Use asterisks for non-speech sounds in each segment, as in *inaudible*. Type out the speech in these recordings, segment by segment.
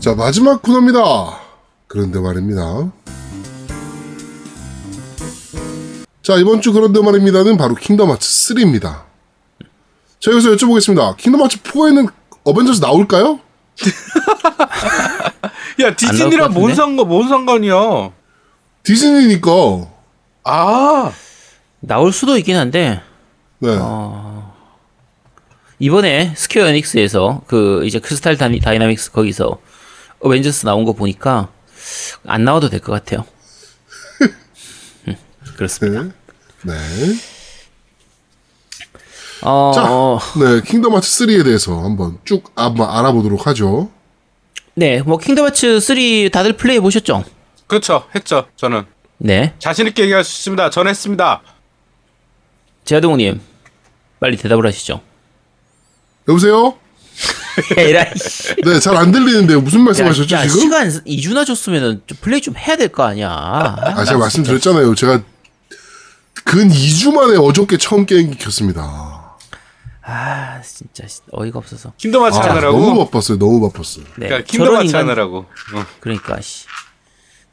자, 마지막 코너입니다. 그런데 말입니다. 자, 이번 주 그런데 말입니다는 바로 킹덤 하츠 3입니다. 자, 여기서 여쭤보겠습니다. 킹덤 하츠 4에는 어벤져스 나올까요? *laughs* 야 디즈니랑 뭔 상관 뭔 상관이야? 디즈니니까. 아 나올 수도 있긴 한데 네. 이번에 스퀘어 에닉스에서 그 이제 크리스탈 다이- 다이나믹스 거기서 어벤져스 나온 거 보니까 안 나와도 될 것 같아요. *laughs* 음, 그렇습니다. 네. 네. 어, 자, 어, 네. 킹덤 하츠 3에 대해서 한번 쭉 한번 알아보도록 하죠. 네, 뭐 킹덤 하츠 3 다들 플레이 보셨죠? 그렇죠 했죠 저는 네, 자신 있게 얘기할 수 있습니다. 전 했습니다. 제아동우님 빨리 대답을 하시죠. 여보세요? *laughs* 에라이. 네, 잘 안 들리는데요. 무슨 야, 말씀하셨죠, 야, 지금? 시간 2주나 줬으면 좀 플레이 좀 해야 될 거 아니야. 아, 제가 말씀드렸잖아요. 제가 근 2주 만에 어저께 처음 게임기 켰습니다. 아, 진짜 어이가 없어서. 킹덤 하츠 아, 하느라고. 너무 바빴어요. 너무 바빴어요. 네, 그러니까 킹덤 저런 하츠 인간 하느라고. 어. 그러니까 씨.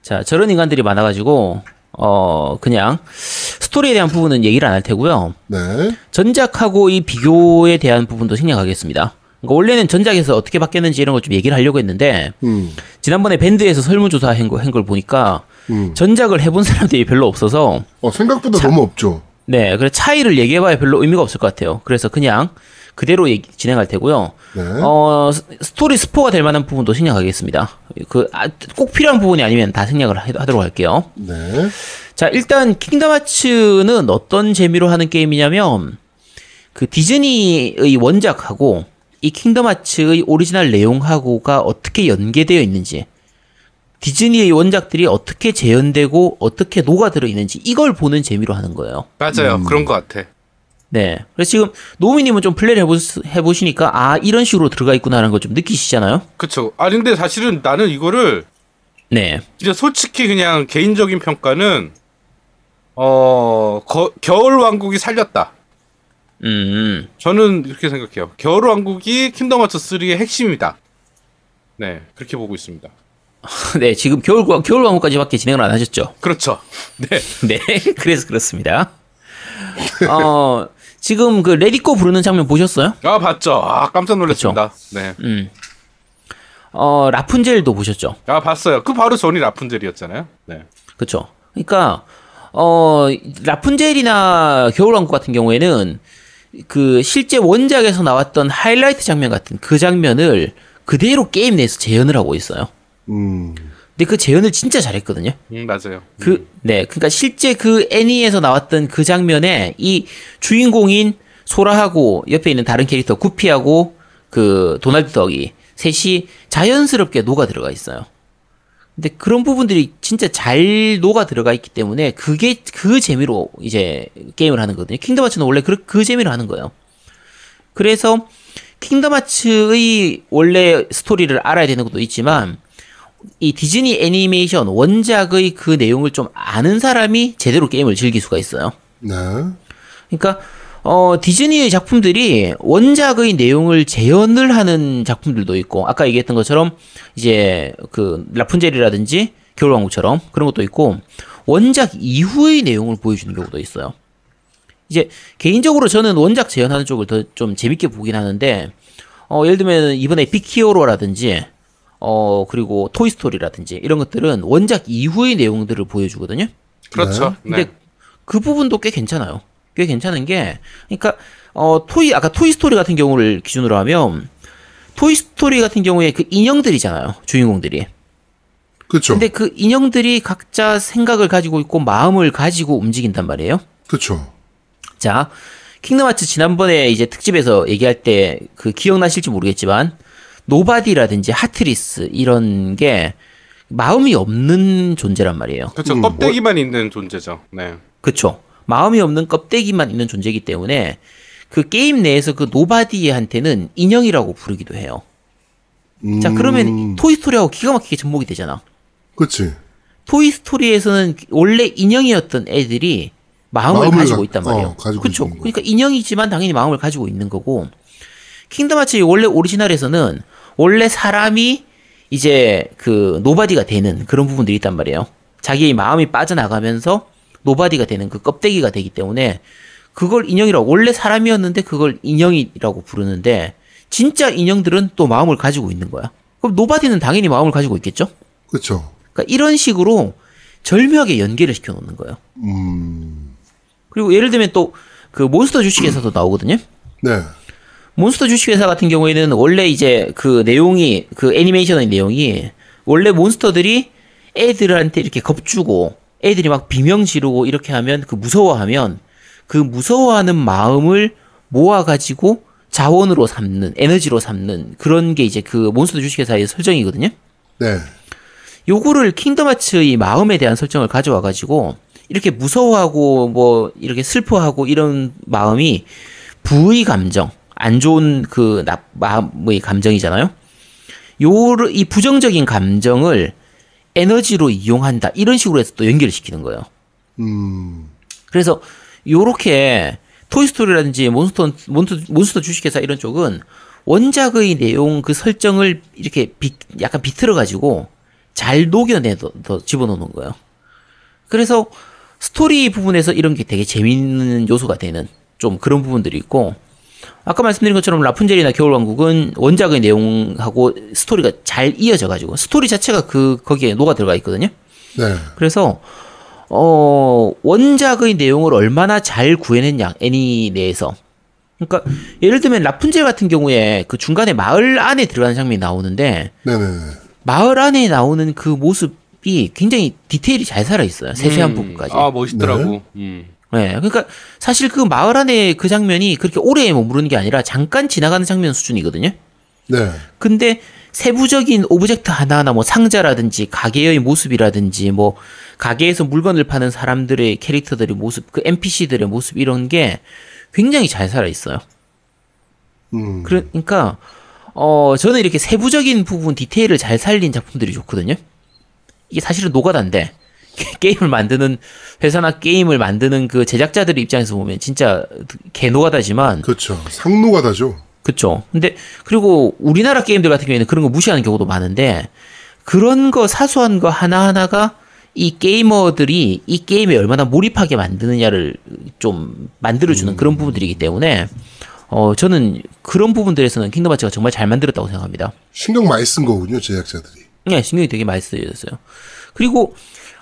자, 저런 인간들이 많아 가지고 어 그냥 스토리에 대한 부분은 얘기를 안 할 테고요. 네. 전작하고 이 비교에 대한 부분도 생략하겠습니다. 그러니까 원래는 전작에서 어떻게 바뀌었는지 이런 걸 좀 얘기를 하려고 했는데 음, 지난번에 밴드에서 설문조사 한 한걸 보니까 음. 전작을 해본 사람들이 별로 없어서 어, 생각보다 너무 없죠. 네, 그래 차이를 얘기해봐야 별로 의미가 없을 것 같아요. 그래서 그냥 그대로 얘기, 진행할 테고요. 네. 어, 스- 스토리 스포가 될 만한 부분도 생략하겠습니다. 그, 아, 꼭 필요한 부분이 아니면 다 생략을 하- 하도록 할게요. 네. 자, 일단, 킹덤 하츠는 어떤 재미로 하는 게임이냐면, 그 디즈니의 원작하고 이 킹덤 하츠의 오리지널 내용하고가 어떻게 연계되어 있는지, 디즈니의 원작들이 어떻게 재현되고 어떻게 녹아들어 있는지, 이걸 보는 재미로 하는 거예요. 맞아요. 그런 것 같아. 네. 그래서 지금 노미님은 좀 플레이를 해보, 해보 시니까, 아, 이런 식으로 들어가 있구나라는 걸 좀 느끼시잖아요? 그쵸. 아 근데 사실은 나는 이거를 네. 진짜 솔직히 그냥 개인적인 평가는 어 거- 겨울 왕국이 살렸다. 음, 저는 이렇게 생각해요. 겨울 왕국이 킹덤 하츠 3의 핵심이다. 네 그렇게 보고 있습니다. *laughs* 네, 지금 겨울, 겨울 왕국까지밖에 진행을 안 하셨죠? 그렇죠. *laughs* 네. *laughs* 네, 그래서 그렇습니다. 어, 지금 그 Let It Go 부르는 장면 보셨어요? 아 봤죠. 아 깜짝 놀랐습니다. 네. 음. 어, 라푼젤도 보셨죠? 아 봤어요. 그 바로 전이 라푼젤이었잖아요. 네. 그쵸? 그러니까, 어, 라푼젤이나 겨울왕국 같은 경우에는 그 실제 원작에서 나왔던 하이라이트 장면 같은 그 장면을 그대로 게임 내에서 재현을 하고 있어요. 음, 근데 그 재현을 진짜 잘했거든요. 음 맞아요. 그, 네. 그러니까 실제 그 애니에서 나왔던 그 장면에 이 주인공인 소라하고 옆에 있는 다른 캐릭터 구피하고 그 도날드 덕이 셋이 자연스럽게 녹아 들어가 있어요. 근데 그런 부분들이 진짜 잘 녹아 들어가 있기 때문에 그게 그 재미로 이제 게임을 하는 거거든요. 킹덤 하츠는 원래 그, 그 재미로 하는 거예요. 그래서 킹덤 하츠의 원래 스토리를 알아야 되는 것도 있지만 이 디즈니 애니메이션 원작의 그 내용을 좀 아는 사람이 제대로 게임을 즐길 수가 있어요. 네. 그러니까 어 디즈니의 작품들이 원작의 내용을 재현을 하는 작품들도 있고 아까 얘기했던 것처럼 이제 그 라푼젤이라든지 겨울왕국처럼 그런 것도 있고 원작 이후의 내용을 보여주는 경우도 있어요. 이제 개인적으로 저는 원작 재현하는 쪽을 더 좀 재밌게 보긴 하는데 어 예를 들면 이번에 빅히어로라든지 어 그리고 토이스토리라든지 이런 것들은 원작 이후의 내용들을 보여주거든요. 그렇죠. 네. 근데 그 부분도 꽤 괜찮아요. 꽤 괜찮은 게, 그러니까 어 토이 아까 토이 스토리 같은 경우를 기준으로 하면 토이 스토리 같은 경우에 그 인형들이잖아요, 주인공들이. 그쵸. 근데 그 인형들이 각자 생각을 가지고 있고 마음을 가지고 움직인단 말이에요. 그쵸. 자, 킹덤 하츠 지난번에 이제 특집에서 얘기할 때 그 기억나실지 모르겠지만 Nobody라든지 Heartless 이런 게 마음이 없는 존재란 말이에요. 그렇죠. 음, 껍데기만 있는 존재죠. 네. 그쵸. 마음이 없는 껍데기만 있는 존재이기 때문에 그 게임 내에서 그 Nobody한테는 인형이라고 부르기도 해요. 음, 자, 그러면 토이스토리하고 기가 막히게 접목이 되잖아. 그치. 토이스토리에서는 원래 인형이었던 애들이 마음을, 마음을 가지고 가- 있단 말이에요. 어, 가지고 그쵸. 그러니까 인형이지만 당연히 마음을 가지고 있는 거고, 킹덤 하츠 원래 오리지널에서는 원래 사람이 이제 그 Nobody가 되는 그런 부분들이 있단 말이에요. 자기의 마음이 빠져나가면서 Nobody가 되는 그 껍데기가 되기 때문에 그걸 인형이라고 원래 사람이었는데 그걸 인형이라고 부르는데 진짜 인형들은 또 마음을 가지고 있는 거야. 그럼 Nobody는 당연히 마음을 가지고 있겠죠? 그렇죠. 그러니까 이런 식으로 절묘하게 연계를 시켜 놓는 거예요. 음, 그리고 예를 들면 또 그 몬스터 주식회사도 나오거든요. 네, 몬스터 주식회사 같은 경우에는 원래 이제 그 내용이 그 애니메이션의 내용이 원래 몬스터들이 애들한테 이렇게 겁주고 애들이 막 비명 지르고 이렇게 하면 그 무서워하면 그 무서워하는 마음을 모아가지고 자원으로 삼는 에너지로 삼는 그런 게 이제 그 몬스터 주식회사의 설정이거든요. 네, 요거를 킹덤 하츠의 마음에 대한 설정을 가져와 가지고 이렇게 무서워하고 뭐 이렇게 슬퍼하고 이런 마음이 부의 감정, 안 좋은 그 나, 마음의 감정이잖아요. 요를 이 부정적인 감정을 에너지로 이용한다. 이런 식으로 해서 또 연결을 시키는 거예요. 음, 그래서 요렇게 토이스토리라든지 몬스터 몬스터, 몬스터 주식회사 이런 쪽은 원작의 내용 그 설정을 이렇게 비, 약간 비틀어 가지고 잘 녹여내서 더 집어넣는 거예요. 그래서 스토리 부분에서 이런 게 되게 재밌는 요소가 되는 좀 그런 부분들이 있고 아까 말씀드린 것처럼 라푼젤이나 겨울왕국은 원작의 내용하고 스토리가 잘 이어져 가지고 스토리 자체가 그 거기에 녹아 들어가 있거든요. 네, 그래서 어 원작의 내용을 얼마나 잘 구현해냈냐 애니 내에서 그러니까 예를 들면 라푼젤 같은 경우에 그 중간에 마을 안에 들어가는 장면이 나오는데 네, 네, 마을 안에 나오는 그 모습이 굉장히 디테일이 잘 살아 있어요 세세한 음, 부분까지. 아 멋있더라고. 음. 네, 그러니까 사실 그 마을 안에 그 장면이 그렇게 오래 머무르는 게 아니라 잠깐 지나가는 장면 수준이거든요. 네, 근데 세부적인 object 하나하나 뭐 상자라든지 가게의 모습이라든지 뭐 가게에서 물건을 파는 사람들의 캐릭터들의 모습, 그 NPC들의 모습 이런 게 굉장히 잘 살아 있어요. 음, 그러니까 어 저는 이렇게 세부적인 부분 디테일을 잘 살린 작품들이 좋거든요. 이게 사실은 노가다인데 *laughs* 게임을 만드는 회사나 게임을 만드는 그 제작자들 입장에서 보면 진짜 개노가다지만 그렇죠. 상노가다죠. 그쵸. 근데, 그리고 우리나라 게임들 같은 경우에는 그런 거 무시하는 경우도 많은데, 그런 거, 사소한 거 하나하나가 이 게이머들이 이 게임에 얼마나 몰입하게 만드느냐를 좀 만들어주는 그런 부분들이기 때문에, 어, 저는 그런 부분들에서는 킹덤 하츠가 정말 잘 만들었다고 생각합니다. 신경 많이 쓴 거군요, 제작자들이. 네, 신경이 되게 많이 쓰여졌어요. 그리고,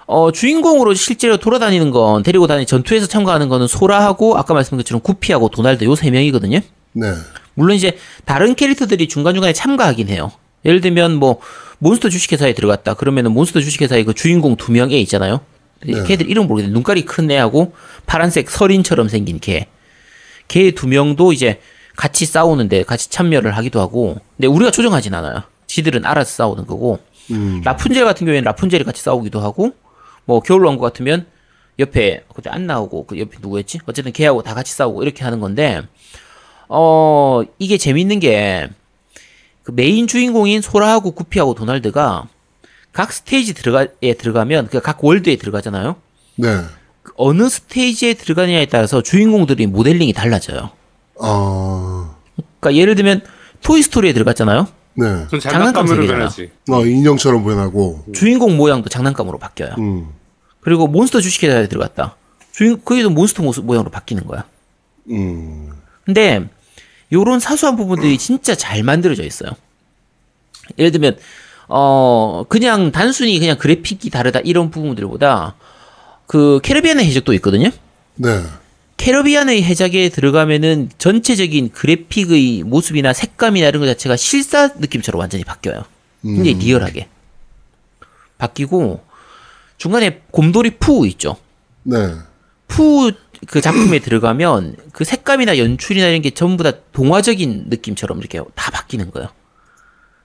어, 주인공으로 실제로 돌아다니는 건, 데리고 다니, 전투에서 참가하는 거는 소라하고, 아까 말씀드린 것처럼 구피하고 도날드 요 세 명이거든요? 네, 물론 이제 다른 캐릭터들이 중간중간에 참가하긴 해요. 예를 들면 뭐 몬스터 주식회사에 들어갔다. 그러면은 몬스터 주식회사의 그 주인공 두 명 애 있잖아요. 네. 걔들 이름 모르겠는데 눈깔이 큰 애하고 파란색 서린처럼 생긴 걔. 걔 두 명도 이제 같이 싸우는데 같이 참여를 하기도 하고. 근데 우리가 조정하진 않아요. 지들은 알아서 싸우는 거고. 음, 라푼젤 같은 경우에는 라푼젤이 같이 싸우기도 하고. 뭐 겨울왕국 같으면 옆에 그때 안 나오고 그 옆에 누구였지? 어쨌든 걔하고 다 같이 싸우고 이렇게 하는 건데 어 이게 재밌는 게 그 메인 주인공인 소라하고 구피하고 도날드가 각 스테이지 들어가에 들어가면 그 각 world에 들어가잖아요. 네, 그 어느 스테이지에 들어가느냐에 따라서 주인공들이 모델링이 달라져요. 아, 그러니까 예를 들면 토이 스토리에 들어갔잖아요. 네, 전 장난감 장난감으로. 변하지. 어, 인형처럼 변하고, 주인공 모양도 장난감으로 바뀌어요. 음, 그리고 몬스터 주식회사에 들어갔다. 주인 거기도 몬스터 모습 모양으로 바뀌는 거야. 음, 근데 요런 사소한 부분들이 진짜 잘 만들어져 있어요. 예를 들면 어 그냥 단순히 그냥 그래픽이 다르다 이런 부분들보다 그 캐리비안의 해적도 있거든요. 네, 캐리비안의 해적에 들어가면은 전체적인 그래픽의 모습이나 색감이나 이런 것 자체가 실사 느낌처럼 완전히 바뀌어요. 굉장히 리얼하게 바뀌고 중간에 곰돌이 푸 있죠. 네, 푸 그 작품에 들어가면 그 색감이나 연출이나 이런 게 전부 다 동화적인 느낌처럼 이렇게 다 바뀌는 거예요.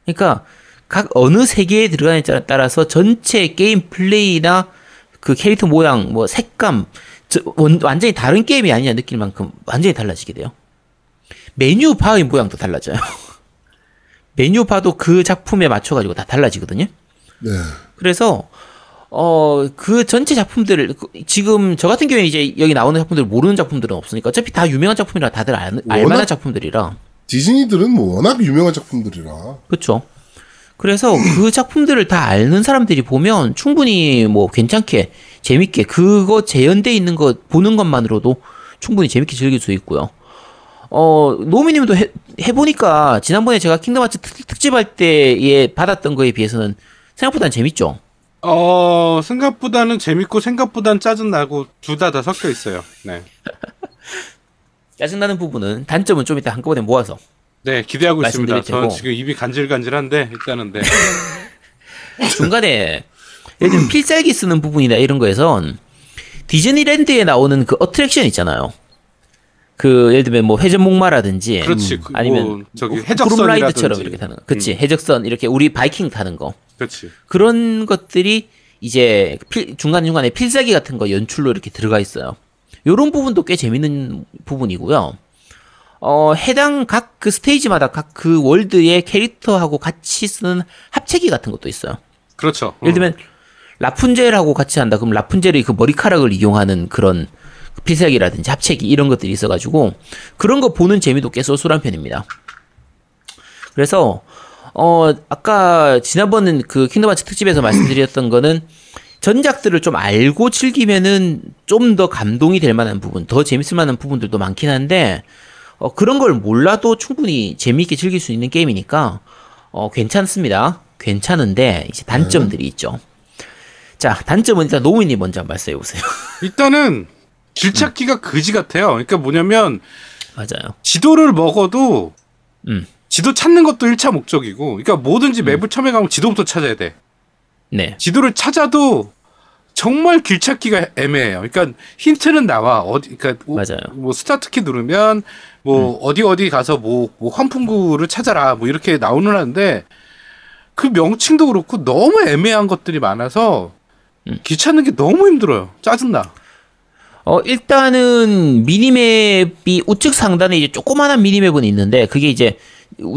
그러니까 각 어느 세계에 들어가느냐에 따라서 전체 게임 플레이나 그 캐릭터 모양, 뭐 색감, 저, 원- 완전히 다른 게임이 아니냐 느낄 만큼 완전히 달라지게 돼요. 메뉴 바의 모양도 달라져요. *laughs* 메뉴 바도 그 작품에 맞춰가지고 다 달라지거든요. 네, 그래서 어 그 전체 작품들을 그- 지금 저 같은 경우에 이제 여기 나오는 작품들 모르는 작품들은 없으니까 어차피 다 유명한 작품이라 다들 알, 알만한 작품들이라 디즈니들은 뭐 워낙 유명한 작품들이라. 그렇죠. 그래서 그 작품들을 다 아는 사람들이 보면 충분히 뭐 괜찮게 재밌게 그거 재현돼 있는 거 보는 것만으로도 충분히 재밌게 즐길 수 있고요. 어 노미님도 해, 해보니까 지난번에 제가 킹덤 특- 특집할 때에 받았던 거에 비해서는 생각보다는 재밌죠. 어 생각보다는 재밌고 생각보다는 짜증 나고 둘 다 다 섞여 있어요. 네. *laughs* 짜증나는 부분은 단점은 좀 이따 한꺼번에 모아서 네 기대하고 있습니다. 저는. 지금 입이 간질간질한데 일단은 네. *laughs* 중간에 예를 들면 필살기 쓰는 부분이나 이런 거에선 디즈니랜드에 나오는 그 어트랙션 있잖아요. 그 예를 들면 뭐 회전목마라든지 그렇지. 그 아니면 뭐 저기 뭐 해적선이라든지. 구름라이드처럼 이렇게 타는 거. 그치 해적선 이렇게 우리 바이킹 타는 거 그렇지. 그런 것들이 이제 필- 중간중간에 필살기 같은 거 연출로 이렇게 들어가 있어요. 요런 부분도 꽤 재밌는 부분이고요. 어, 해당 각 그 스테이지마다 각 그 월드의 캐릭터하고 같이 쓰는 합체기 같은 것도 있어요. 그렇죠. 예를 들면 라푼젤하고 같이 한다. 그럼 라푼젤의 그 머리카락을 이용하는 그런 필살기라든지 합체기 이런 것들이 있어가지고 그런 거 보는 재미도 꽤 쏠쏠한 편입니다. 그래서 어 아까 지난번 그 킹덤 하츠 특집에서 말씀드렸던 거는 전작들을 좀 알고 즐기면은 좀 더 감동이 될 만한 부분, 더 재밌을 만한 부분들도 많긴 한데 어 그런 걸 몰라도 충분히 재미있게 즐길 수 있는 게임이니까 어 괜찮습니다. 괜찮은데 이제 단점들이 있죠. 자, 단점은 일단 노무님 먼저 말씀해 보세요. *laughs* 일단은 길 찾기가 그지 같아요. 그러니까 뭐냐면 맞아요. 지도를 먹어도 음. 지도 찾는 것도 1차 목적이고 그러니까 뭐든지 맵을 처음에 가면 지도부터 찾아야 돼. 네. 지도를 찾아도 정말 길 찾기가 애매해요. 그러니까 힌트는 나와. 어디 그러니까 뭐, 맞아요. 뭐 스타트 키 누르면 뭐 어디 어디 가서 뭐, 뭐 환풍구를 찾아라 뭐 이렇게 나오는 하는데 그 명칭도 그렇고 너무 애매한 것들이 많아서 길 찾는 게 너무 힘들어요. 짜증나. 어, 일단은 mini map이 우측 상단에 이제 조그마한 mini map은 있는데 그게 이제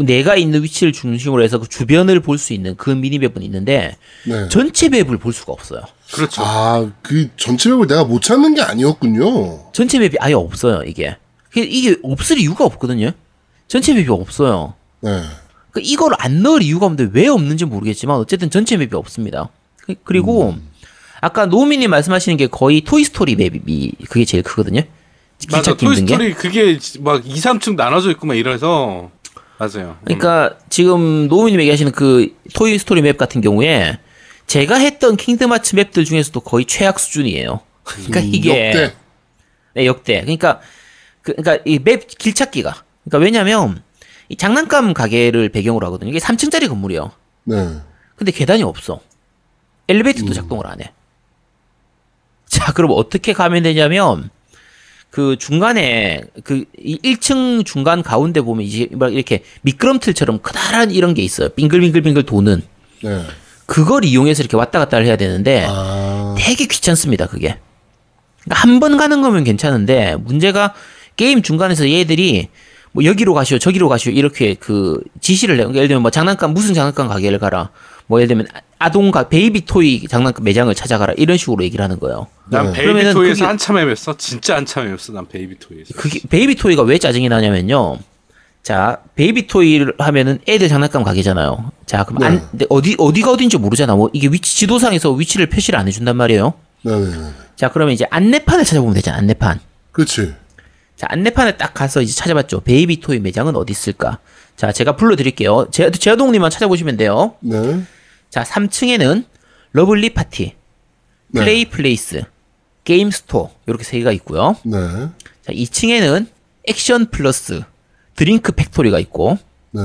내가 있는 위치를 중심으로 해서 그 주변을 볼 수 있는 그 미니맵은 있는데 네. 전체 맵을 볼 수가 없어요. 그렇죠. 아, 그 전체 맵을 내가 못 찾는 게 아니었군요. 전체 맵이 아예 없어요, 이게. 이게- 이게 없을 이유가 없거든요. 전체 맵이 없어요. 네. 그 이걸 안 넣을 이유가 없는데 왜 없는지 모르겠지만 어쨌든 전체 맵이 없습니다. 그- 그리고 아까 노미님 말씀하시는 게 거의 토이스토리 맵이 그게 제일 크거든요. 맞아. 힘든 게. Toy Story 그게 막 2, 3층 나눠져 있고 막 이래서 맞아요. 음. 그러니까 지금 노우님 얘기하시는 그 Toy Story map 같은 경우에 제가 했던 Kingdom Hearts map들 중에서도 거의 최악 수준이에요. 그러니까 음, 이게 역대. 네, 역대. 그러니까 그, 그러니까 이 map 길찾기가 그러니까 왜냐면 이 장난감 가게를 배경으로 하거든요. 이게 3층짜리 건물이에요. 네. 근데 계단이 없어. 엘리베이터도 작동을 안 해. 자, 그럼 어떻게 가면 되냐면 그 중간에 그 1층 중간 가운데 보면 이제 막 이렇게 미끄럼틀처럼 크다란 이런 게 있어요. 빙글빙글빙글 도는 네. 그걸 이용해서 이렇게 왔다 갔다 해야 되는데 아, 되게 귀찮습니다. 그게. 그러니까 한 번 가는 거면 괜찮은데 문제가 게임 중간에서 얘들이 뭐 여기로 가시오 저기로 가시오 이렇게 그 지시를 해요. 그러니까 예를 들면 뭐 장난감 무슨 장난감 가게를 가라. 뭐 예를 들면 아동가 baby toy 장난감 매장을 찾아가라 이런 식으로 얘기를 하는 거예요. 난 네. baby toy에서 그게- 한참 헤맸어. 진짜 한참 헤맸어. 난 baby toy에서. 그게 baby toy가 왜 짜증이 나냐면요. 자, baby toy를 하면은 애들 장난감 가게잖아요. 자, 그럼 네. 안, 어디 어디가 어딘지 모르잖아. 뭐 이게 위치 지도상에서 위치를 표시를 안 해준단 말이에요. 네 네 네. 자, 그러면 이제 안내판을 찾아보면 되잖아. 안내판. 그렇지. 자, 안내판에 딱 가서 이제 찾아봤죠. baby toy 매장은 어디 있을까? 자, 제가 불러드릴게요. 제, 제아동님만 찾아보시면 돼요. 네. 자, 3층에는 lovely party, 네. play place, game store, 이렇게 세 개가 있고요. 네. 자, 2층에는 action plus, drink factory가 있고, 네.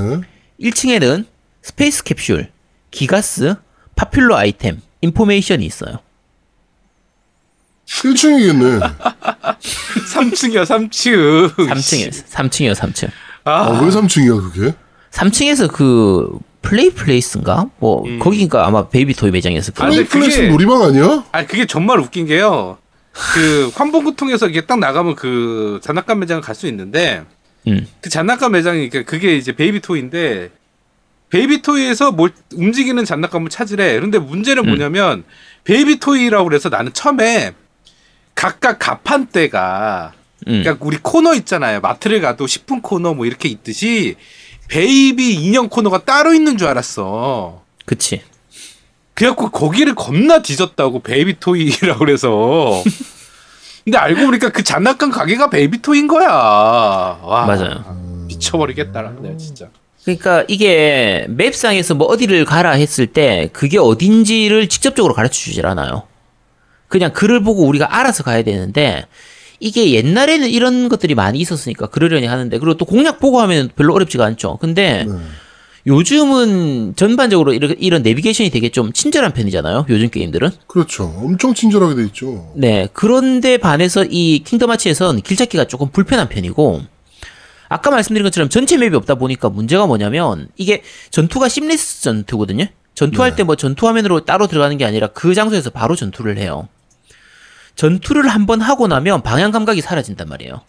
1층에는 space capsule, Gigas, popular item, information이 있어요. 1층이겠네. 3층이야, 3층. 3층에, 3층이요, 3층. 아, 왜 3층이야, 그게? 3층에서 그, play place인가? 뭐, 거기가 아마 baby toy 매장이었을 아, 거예요. 플레이 그게- 놀이방 아니야? 아, 그게 정말 웃긴 게요. 그 환풍구 통해서 이게 딱 나가면 그 장난감 매장을 갈수 있는데 음. 그 장난감 매장이 그러니까 그게 이제 baby toy인데 baby toy에서 뭘 움직이는 장난감을 찾으래. 그런데 문제는 음. 뭐냐면 baby toy라고 그래서 나는 처음에 각각 가판대가 음. 그러니까 우리 코너 있잖아요. 마트를 가도 식품 코너 뭐 이렇게 있듯이 baby 인형 코너가 따로 있는 줄 알았어. 그치. 그래갖고 거기를 겁나 뒤졌다고 baby toy라고 그래서. 근데 알고 보니까 그 장난감 가게가 baby toy인 거야. 와, 맞아요. 미쳐버리겠다, 내가 진짜. 그러니까 이게 map상에서 뭐 어디를 가라 했을 때 그게 어딘지를 직접적으로 가르쳐 주질 않아요. 그냥 글을 보고 우리가 알아서 가야 되는데 이게 옛날에는 이런 것들이 많이 있었으니까 그러려니 하는데 그리고 또 공략 보고 하면 별로 어렵지가 않죠. 근데 네. 요즘은 전반적으로 이런, 이런 내비게이션이 되게 좀 친절한 편이잖아요. 요즘 게임들은. 그렇죠. 엄청 친절하게 돼 있죠. 네. 그런데 반해서 이 킹덤 하츠에선 길 찾기가 조금 불편한 편이고 아까 말씀드린 것처럼 전체 맵이 없다 보니까 문제가 뭐냐면 이게 전투가 심리스 전투거든요. 전투할 때뭐 전투 화면으로 따로 들어가는 게 아니라 그 장소에서 바로 전투를 해요. 전투를 한번 하고 나면 방향 감각이 사라진단 말이에요.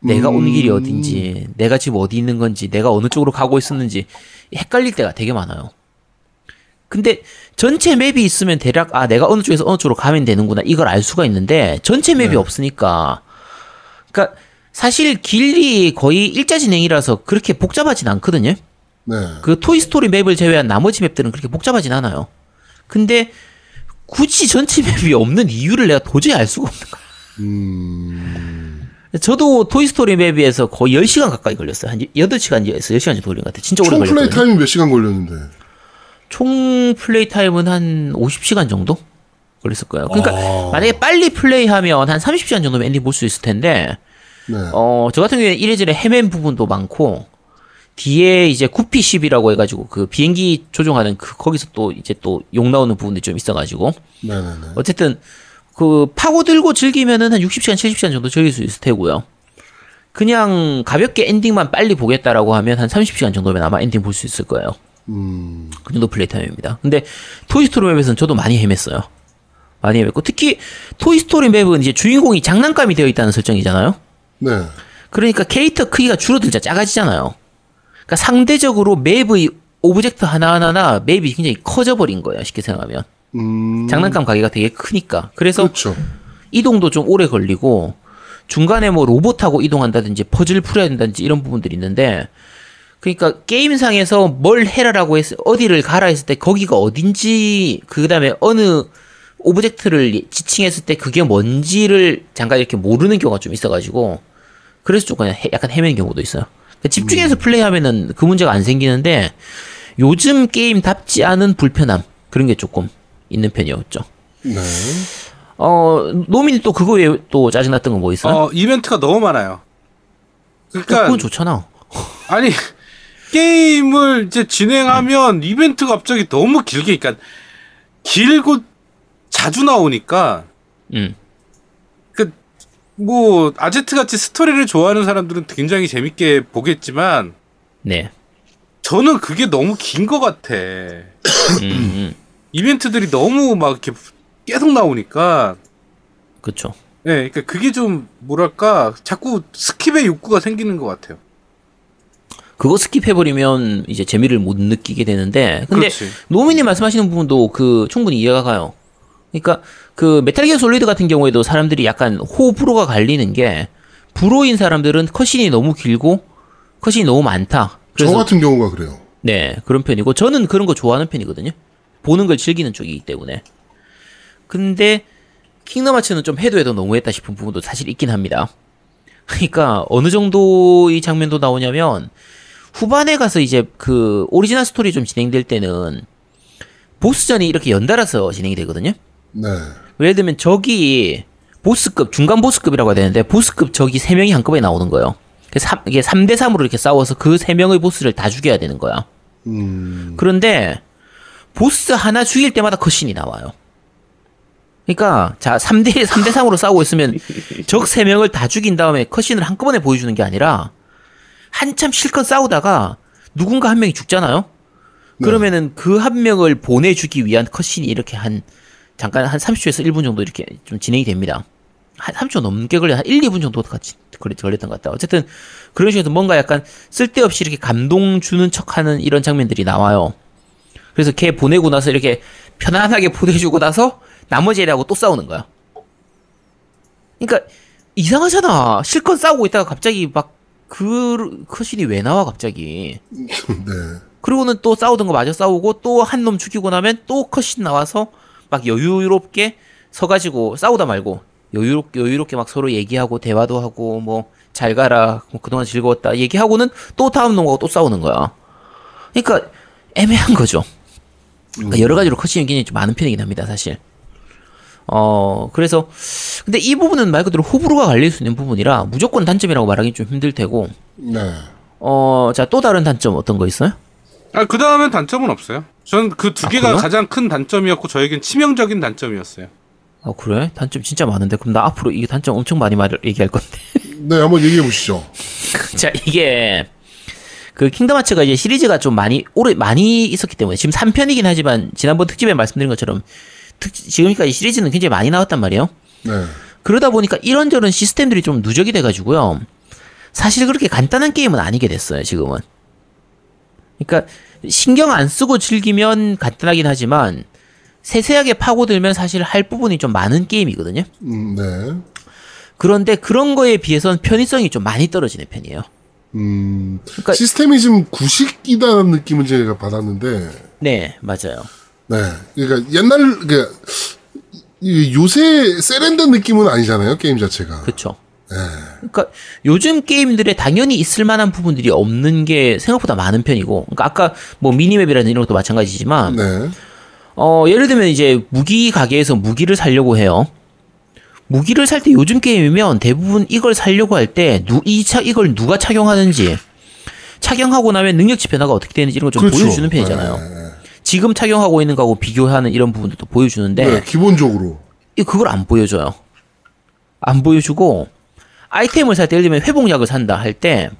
내가 온 길이 어딘지, 내가 지금 어디 있는 건지, 내가 어느 쪽으로 가고 있었는지 헷갈릴 때가 되게 많아요. 근데 전체 맵이 있으면 대략 아 내가 어느 쪽에서 어느 쪽으로 가면 되는구나 이걸 알 수가 있는데 전체 맵이 없으니까 그러니까 사실 길이 거의 일자 진행이라서 그렇게 복잡하진 않거든요. 네. 그 Toy Story map을 제외한 나머지 map들은 그렇게 복잡하진 않아요. 근데 굳이 전체 map이 없는 이유를 내가 도저히 알 수가 없는 거야. 음. 저도 Toy Story map에서 거의 10시간 가까이 걸렸어요. 한 8시간에서 10시간 정도 걸린 것 같아요. 진짜 오래 총 플레이. 타임이 몇 시간 걸렸는데. 총 플레이 타임은 한 50시간 정도 걸렸을 거예요. 그러니까 아. 만약에 빨리 플레이하면 한 30시간 정도면 엔딩 볼 수 있을 텐데 네. 어, 저 같은 경우에는 이래저래 헤맨 부분도 많고 뒤에 이제 Gummi Ship이라고 해가지고 그 비행기 조종하는 그 거기서 또 이제 또 욕 나오는 부분들이 좀 있어가지고 네네네. 어쨌든 그 파고들고 즐기면은 한 60시간 70시간 정도 즐길 수 있을 테고요. 그냥 가볍게 엔딩만 빨리 보겠다라고 하면 한 30시간 정도면 아마 엔딩 볼 수 있을 거예요. 음. 그 정도 플레이 타임입니다. 근데 Toy Story map에서는 저도 많이 헤맸어요. 많이 헤맸고 특히 Toy Story map은 이제 주인공이 장난감이 되어 있다는 설정이잖아요. 네. 그러니까 캐릭터 크기가 줄어들자 작아지잖아요. 그러니까 상대적으로 map의 object 하나하나나 map이 굉장히 커져버린 거예요. 쉽게 생각하면. 음. 장난감 가게가 되게 크니까. 그래서 그렇죠. 이동도 좀 오래 걸리고 중간에 뭐 로봇하고 이동한다든지 퍼즐 풀어야 된다든지 이런 부분들이 있는데 그러니까 게임상에서 뭘 해라라고 했을 어디를 가라 했을 때 거기가 어딘지 그다음에 어느 object를 지칭했을 때 그게 뭔지를 잠깐 이렇게 모르는 경우가 좀 있어가지고 그래서 조금 해- 약간 헤매는 경우도 있어요. 그러니까 집중해서 플레이하면은 그 문제가 안 생기는데 요즘 게임답지 않은 불편함 그런 게 조금 있는 편이었죠. 네. 어, 노우님이 또 그거 외에 또 짜증났던 건 뭐 있어요? 어, 이벤트가 너무 많아요. 그러니까 그건 좋잖아. *laughs* 아니 게임을 이제 진행하면 이벤트 가 갑자기 너무 길게 그러니까 길고 자주 나오니까 음. 그뭐 아제트 같이 스토리를 좋아하는 사람들은 굉장히 재밌게 보겠지만 네. 저는 그게 너무 긴 것 같아. 음, 음. 이벤트들이 너무 막 이렇게 계속 나오니까 그쵸. 예, 그러니까 그게 좀 뭐랄까 자꾸 skip의 욕구가 생기는 것 같아요. 그거 skip해버리면 이제 재미를 못 느끼게 되는데, 근데 그렇지. 노우님이 말씀하시는 부분도 그 충분히 이해가 가요. 그러니까 그 Metal Gear Solid 같은 경우에도 사람들이 약간 호불호가 갈리는 게 불호인 사람들은 cutscene이 너무 길고 cutscene이 너무 많다. 저 같은 경우가 그래요. 네, 그런 편이고 저는 그런 거 좋아하는 편이거든요. 보는 걸 즐기는 쪽이기 때문에. 근데 Kingdom Hearts는 좀 해도 해도 너무했다 싶은 부분도 사실 있긴 합니다. *laughs* 그러니까 어느 정도의 장면도 나오냐면 후반에 가서 이제 그 오리지널 스토리 좀 진행될 때는 보스전이 이렇게 연달아서 진행이 되거든요. 네. 예를 들면 적이 보스급, 중간 보스급이라고 해야 되는데 보스급 적이 3명이 한꺼번에 나오는 거예요. 그래서 삼- 이게 3대 3으로 이렇게 싸워서 그 3명의 보스를 다 죽여야 되는 거야. 음. 그런데 보스 하나 죽일 때마다 컷신이 나와요. 그러니까 자 3대 3대 3으로 싸우고 있으면 *laughs* 적 3명을 다 죽인 다음에 컷신을 한꺼번에 보여주는 게 아니라 한참 실컷 싸우다가 누군가 한 명이 죽잖아요. 그러면은 그 한 명을 보내주기 위한 컷신이 이렇게 한 잠깐 한 30초에서 1분 정도 이렇게 좀 진행이 됩니다. 한 3초 넘게 걸려 한 1, 2분 정도 같이 걸렸- 걸렸던 것 같다. 어쨌든 그런 식으로 뭔가 약간 쓸데없이 이렇게 감동 주는 척하는 이런 장면들이 나와요. 그래서 걔 보내고 나서 이렇게 편안하게 보내주고 나서 나머지 애하고 또 싸우는 거야. 그러니까 이상하잖아. 실컷 싸우고 있다가 갑자기 막그 컷신이 왜 나와 갑자기? *laughs* 네. 그리고는 또 싸우던 거 마저 싸우고 또 한 놈 죽이고 나면 또 컷신 나와서 막 여유롭게 서가지고 싸우다 말고 여유롭게 여유롭게 막 서로 얘기하고 대화도 하고 뭐 잘 가라 뭐 그동안 즐거웠다 얘기하고는 또 다음 놈하고 또 싸우는 거야. 그러니까 애매한 거죠. 그러니까 여러 가지로 컷신이 굉장히 좀 많은 편이긴 합니다, 사실. 어, 그래서, 근데 이 부분은 말 그대로 호불호가 갈릴 수 있는 부분이라 무조건 단점이라고 말하기 좀 힘들 테고, 네. 어, 자, 또 다른 단점 어떤 거 있어요? 아, 그 다음엔 단점은 없어요. 전 그 두 아, 개가 그래요? 가장 큰 단점이었고 저에겐 치명적인 단점이었어요. 아, 그래? 단점 진짜 많은데. 그럼 나 앞으로 이게 단점 엄청 많이 말, 얘기할 건데. *laughs* 네, 한번 얘기해 보시죠. *laughs* 자, 이게, 그 킹덤 하츠가 이제 시리즈가 좀 많이, 오래, 많이 있었기 때문에, 지금 3편이긴 하지만, 지난번 특집에 말씀드린 것처럼, 특, 지금까지 시리즈는 굉장히 많이 나왔단 말이에요. 네. 그러다 보니까 이런저런 시스템들이 좀 누적이 돼가지고요. 사실 그렇게 간단한 게임은 아니게 됐어요, 지금은. 그러니까, 신경 안 쓰고 즐기면 간단하긴 하지만, 세세하게 파고들면 사실 할 부분이 좀 많은 게임이거든요. 음, 네. 그런데 그런 거에 비해서는 편의성이 좀 많이 떨어지는 편이에요. 음, 그러니까- 시스템이 좀 구식이다는 느낌은 제가 받았는데, 네, 맞아요. 네. 그러니까 옛날, 이 요새 세련된 느낌은 아니잖아요, 게임 자체가. 그렇죠. 그러니까 요즘 게임들에 당연히 있을 만한 부분들이 없는 게 생각보다 많은 편이고, 그러니까 아까 뭐 미니맵이라는 이런 것도 마찬가지지만, 네. 어 예를 들면 이제 무기 가게에서 무기를 사려고 해요. 무기를 살 때 요즘 게임이면 대부분 이걸 사려고 할 때 이차 이걸 누가 착용하는지 착용하고 나면 능력치 변화가 어떻게 되는지 이런 걸좀 그렇죠. 보여주는 편이잖아요. 네. 지금 착용하고 있는 거하고 비교하는 이런 부분들도 보여주는데 네, 기본적으로. 이 그걸 안 보여줘요. 안 보여주고 아이템을 살 때 예를 들면 회복약을 산다 할 때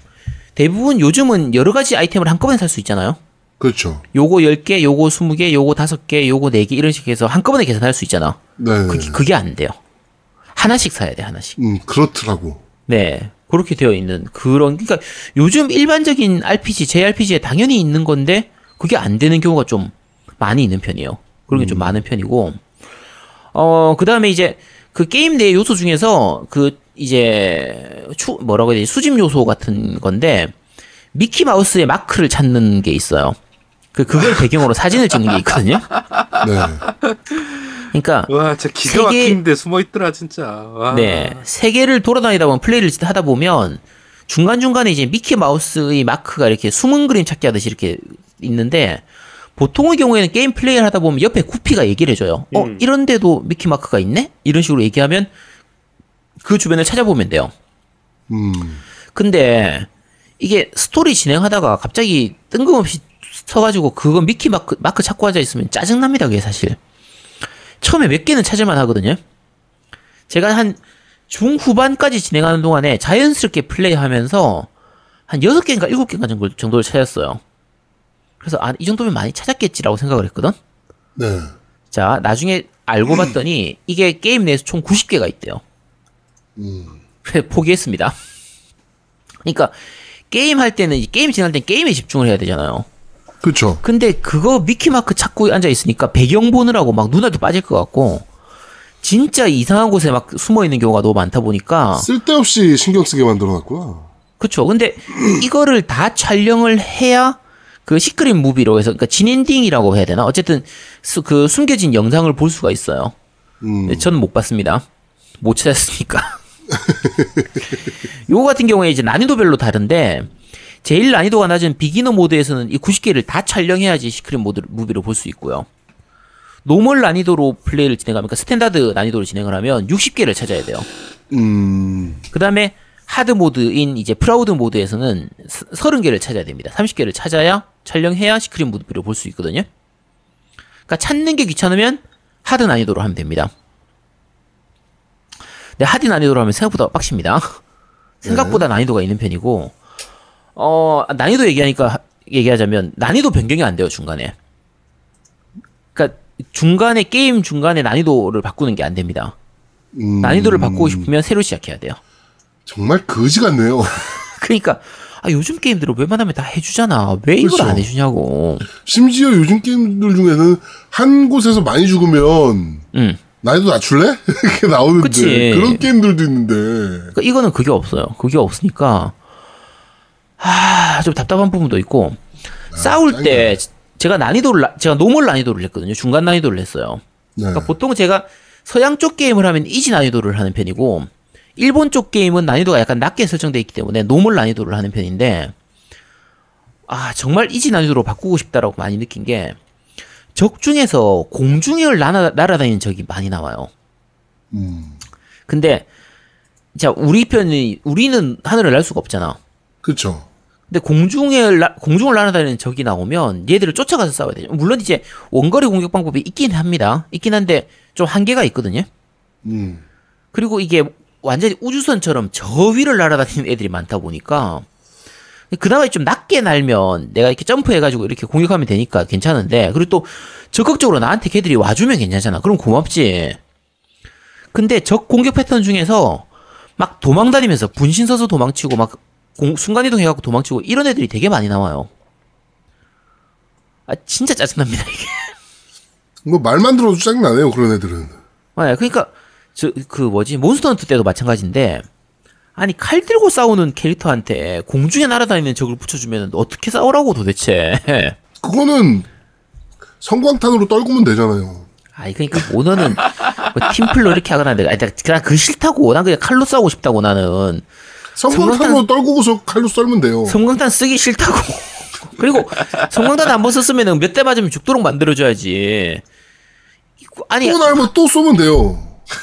대부분 요즘은 여러 가지 아이템을 한꺼번에 살 수 있잖아요. 그렇죠. 요거 10개, 요거 20개, 요거 5개, 요거 4개 이런 식으로 해서 한꺼번에 계산할 수 있잖아. 네. 그게, 그게 안 돼요. 하나씩 사야 돼, 하나씩. 음, 그렇더라고. 네. 그렇게 되어 있는 그런 그러니까 요즘 일반적인 RPG, JRPG에 당연히 있는 건데 그게 안 되는 경우가 좀 많이 있는 편이에요. 그런 게좀 많은 편이고 어 그다음에 이제 그 게임 내 요소 중에서 그 이제 추 뭐라고 해야 되지 수집 요소 같은 건데 미키 마우스의 마크를 찾는 게 있어요. 그 그걸 *laughs* 배경으로 사진을 찍는 게 있거든요. 네. 그러니까 와, 진짜 기가 막히는데 숨어 있더라 진짜. 와. 네. 세계를 돌아다니다 보면 플레이를 하다 보면 중간 중간에 이제 미키 마우스의 마크가 이렇게 숨은 그림 찾기 하듯이 이렇게 있는데 보통의 경우에는 게임 플레이를 하다 보면 옆에 구피가 얘기를 해줘요. 어, 음. 이런데도 미키 마크가 있네? 이런 식으로 얘기하면 그 주변을 찾아보면 돼요. 음. 근데 이게 스토리 진행하다가 갑자기 뜬금없이 서가지고 그거 미키 마크, 마크 찾고 앉아 있으면 짜증납니다, 그게 사실. 처음에 몇 개는 찾을만 하거든요. 제가 한 중후반까지 진행하는 동안에 자연스럽게 플레이하면서 한 6개인가 7개인가 정도, 정도를 찾았어요. 그래서 아, 이 정도면 많이 찾았겠지라고 생각을 했거든? 네. 자, 나중에 알고 *clears throat* 봤더니 이게 게임 내에서 총 90개가 있대요. 그래서 포기했습니다. 그러니까 게임 할 때는 이 게임 진행할 땐 게임에 집중을 해야 되잖아요. 그렇죠. 근데 그거 미키마크 찾고 앉아 있으니까 배경 보느라고 막 눈알도 빠질 것 같고 진짜 이상한 곳에 막 숨어 있는 경우가 너무 많다 보니까 쓸데없이 신경 쓰게 만들어놨구나. 그쵸. 근데 이거를 다 촬영을 해야 그 secret movie로 해서 그러니까 진엔딩이라고 해야 되나? 어쨌든 수- 그 숨겨진 영상을 볼 수가 있어요. 음. 저는 못 봤습니다. 못 찾았으니까. *laughs* 요거 같은 경우에 이제 난이도별로 다른데 제일 난이도가 낮은 beginner 모드에서는 이 90개를 다 촬영해야지 secret 모드 movie로 볼수 있고요. normal 난이도로 플레이를 진행하면 그러니까 standard 난이도로 진행을 하면 60개를 찾아야 돼요. 음. 그 다음에 hard 모드인 이제 proud 모드에서는 30개를 찾아야 됩니다. 30개를 찾아야 촬영해야 secret 모드로 볼수 있거든요. 그러니까 찾는 게 귀찮으면 하드 난이도로 하면 됩니다. 근데 하드 난이도로 하면 생각보다 빡십니다. *laughs* 생각보다 난이도가 있는 편이고, 어, 난이도 얘기하니까, 하- 얘기하자면, 난이도 변경이 안 돼요, 중간에. 그러니까, 중간에, 게임 중간에 난이도를 바꾸는 게 안 됩니다. 음. 난이도를 바꾸고 싶으면 새로 시작해야 돼요. 정말 거지 같네요. *laughs* 그러니까 아, 요즘 게임들은 웬만하면 다 해주잖아. 왜 이걸 그렇죠. 안 해주냐고. 심지어 요즘 게임들 중에는 한 곳에서 많이 죽으면 응. 난이도 낮출래? *laughs* 이렇게 나오는데 그치. 그런 게임들도 있는데 그러니까 이거는 그게 없어요. 그게 없으니까 아, 좀 답답한 부분도 있고. 싸울 짱이네. 때 제가 난이도를 나- 제가 normal 난이도를 했거든요. 중간 난이도를 했어요. 네. 그러니까 보통 제가 서양 쪽 게임을 하면 easy 난이도를 하는 편이고 일본 쪽 게임은 난이도가 약간 낮게 설정되어 있기 때문에 normal 난이도를 하는 편인데 아 정말 이지 난이도로 바꾸고 싶다라고 많이 느낀 게 적 중에서 공중을 날아, 날아다니는 적이 많이 나와요. 음. 근데 자 우리 편이 우리는 하늘을 날 수가 없잖아. 그쵸. 근데 공중에 나- 공중을 날아다니는 적이 나오면 얘들을 쫓아가서 싸워야 돼요. 물론 이제 원거리 공격 방법이 있긴 합니다. 있긴 한데 좀 한계가 있거든요. 음. 그리고 이게 완전히 우주선처럼 저 위를 날아다니는 애들이 많다 보니까 그나마 좀 낮게 날면 내가 이렇게 점프해가지고 이렇게 공격하면 되니까 괜찮은데 그리고 또 적극적으로 나한테 걔들이 와주면 괜찮잖아. 그럼 고맙지. 근데 적 공격 패턴 중에서 막 도망다니면서 분신 서서 도망치고 막 공- 순간이동 해갖고 도망치고 이런 애들이 되게 많이 나와요. 아 진짜 짜증납니다 이게. 뭐 말만 들어도 짜증나네요, 그런 애들은. 네, 그러니까 저 그 뭐지 몬스터 헌트 때도 마찬가지인데 아니 칼 들고 싸우는 캐릭터한테 공중에 날아다니는 적을 붙여주면 어떻게 싸우라고 도대체? *laughs* 그거는 성광탄으로 떨구면 되잖아요. 아니 그러니까 오너는 뭐 팀플로 이렇게 하거나 내가 그냥 그 싫다고 난 그냥 칼로 싸우고 싶다고 나는 성광탄으로 떨구고서 칼로 썰면 돼요. 성광탄 쓰기 싫다고 *laughs* 그리고 성광탄 한 번 썼으면 몇 대 맞으면 죽도록 만들어줘야지 아니 또 날면 또 쏘면 돼요.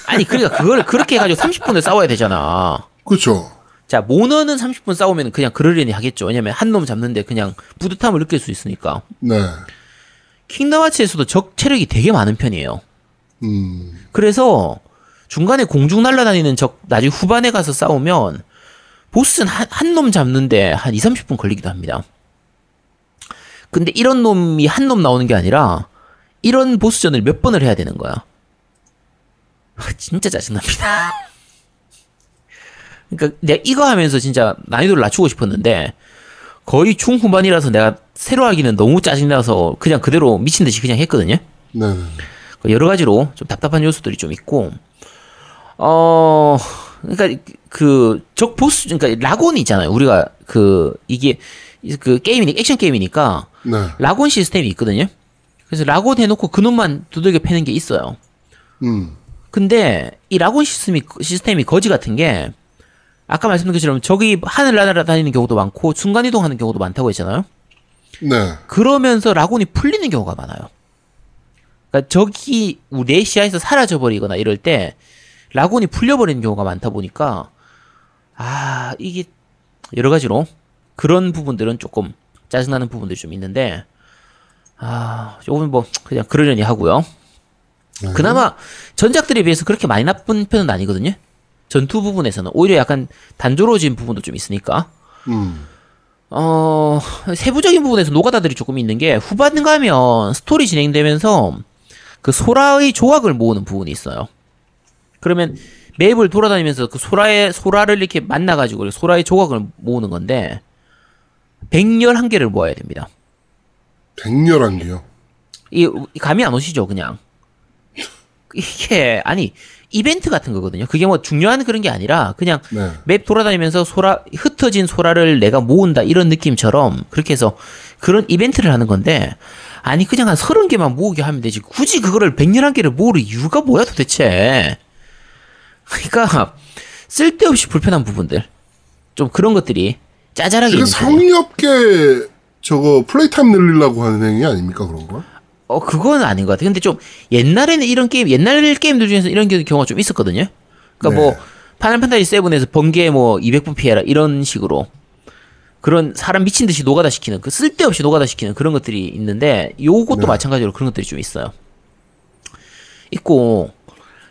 아니 그러니까 그걸 그렇게 해가지고 30분을 싸워야 되잖아 그쵸. 자, 모너는 30분 싸우면 그냥 그러려니 하겠죠. 왜냐면 한 놈 잡는데 그냥 뿌듯함을 느낄 수 있으니까. 네. 킹덤 하츠에서도 적 체력이 되게 많은 편이에요. 음. 그래서 중간에 공중 날아다니는 적 나중에 후반에 가서 싸우면 보스는 한 놈 잡는데 한 2, 30분 걸리기도 합니다. 근데 이런 놈이 한 놈 나오는 게 아니라 이런 보스전을 몇 번을 해야 되는 거야. 아, *laughs* 진짜 짜증납니다. 그러니까 내가 이거 하면서 진짜 난이도를 낮추고 싶었는데 거의 중후반이라서 내가 새로 하기는 너무 짜증나서 그냥 그대로 미친 듯이 그냥 했거든요. 네. 여러 가지로 좀 답답한 요소들이 좀 있고 어 그러니까 그 적 보스 그러니까 라곤이 있잖아요 우리가 그 이게 그 게임이니 액션 게임이니까 네. 라곤 시스템이 있거든요 그래서 라곤 해놓고 그놈만 두들겨 패는 게 있어요 음. 근데 이 라곤 시스템이 시스템이 거지 같은 게 아까 말씀드린 것처럼 적이 하늘 날아다니는 경우도 많고 순간 이동하는 경우도 많다고 했잖아요 네. 그러면서 라곤이 풀리는 경우가 많아요. 그러니까 적이 내 시야에서 사라져 버리거나 이럴 때 라곤이 풀려버리는 경우가 많다 보니까 아 이게 여러 가지로 그런 부분들은 조금 짜증나는 부분들이 좀 있는데 아 조금 뭐 그냥 그러려니 하고요. 그나마 전작들에 비해서 그렇게 많이 나쁜 편은 아니거든요. 전투 부분에서는 오히려 약간 단조로워진 부분도 좀 있으니까 음. 어, 세부적인 부분에서 노가다들이 조금 있는 게 후반 가면 스토리 진행되면서 그 소라의 조각을 모으는 부분이 있어요. 그러면 맵을 돌아다니면서 그 소라의 소라를 이렇게 만나 가지고 소라의 조각을 모으는 건데 111개를 모아야 됩니다. 백렬한 개요. 이이 감이 안 오시죠, 그냥. *laughs* 이게 아니 이벤트 같은 거거든요. 그게 뭐 중요한 그런 게 아니라 그냥 네. 맵 돌아다니면서 소라 흩어진 소라를 내가 모은다 이런 느낌처럼 그렇게 해서 그런 이벤트를 하는 건데 아니 그냥 한 서른 개만 모으게 하면 되지 굳이 그거를 111개를 모을 이유가 뭐야 도대체 그러니까 쓸데없이 불편한 부분들 좀 그런 것들이 짜잘하게 이게. 성의 없게 저거 play time 늘리려고 하는 행위 아닙니까 그런 거? 어 그건 아닌 것 같아. 근데 좀 옛날에는 이런 게임 옛날 게임들 중에서 이런 게- 경우가 좀 있었거든요. 그러니까 네. 뭐 파이널 판타지 7에서 번개 뭐 200번 피해라 이런 식으로 그런 사람 미친 듯이 노가다 시키는 그 쓸데없이 노가다 시키는 그런 것들이 있는데 요것도 네. 마찬가지로 그런 것들이 좀 있어요. 있고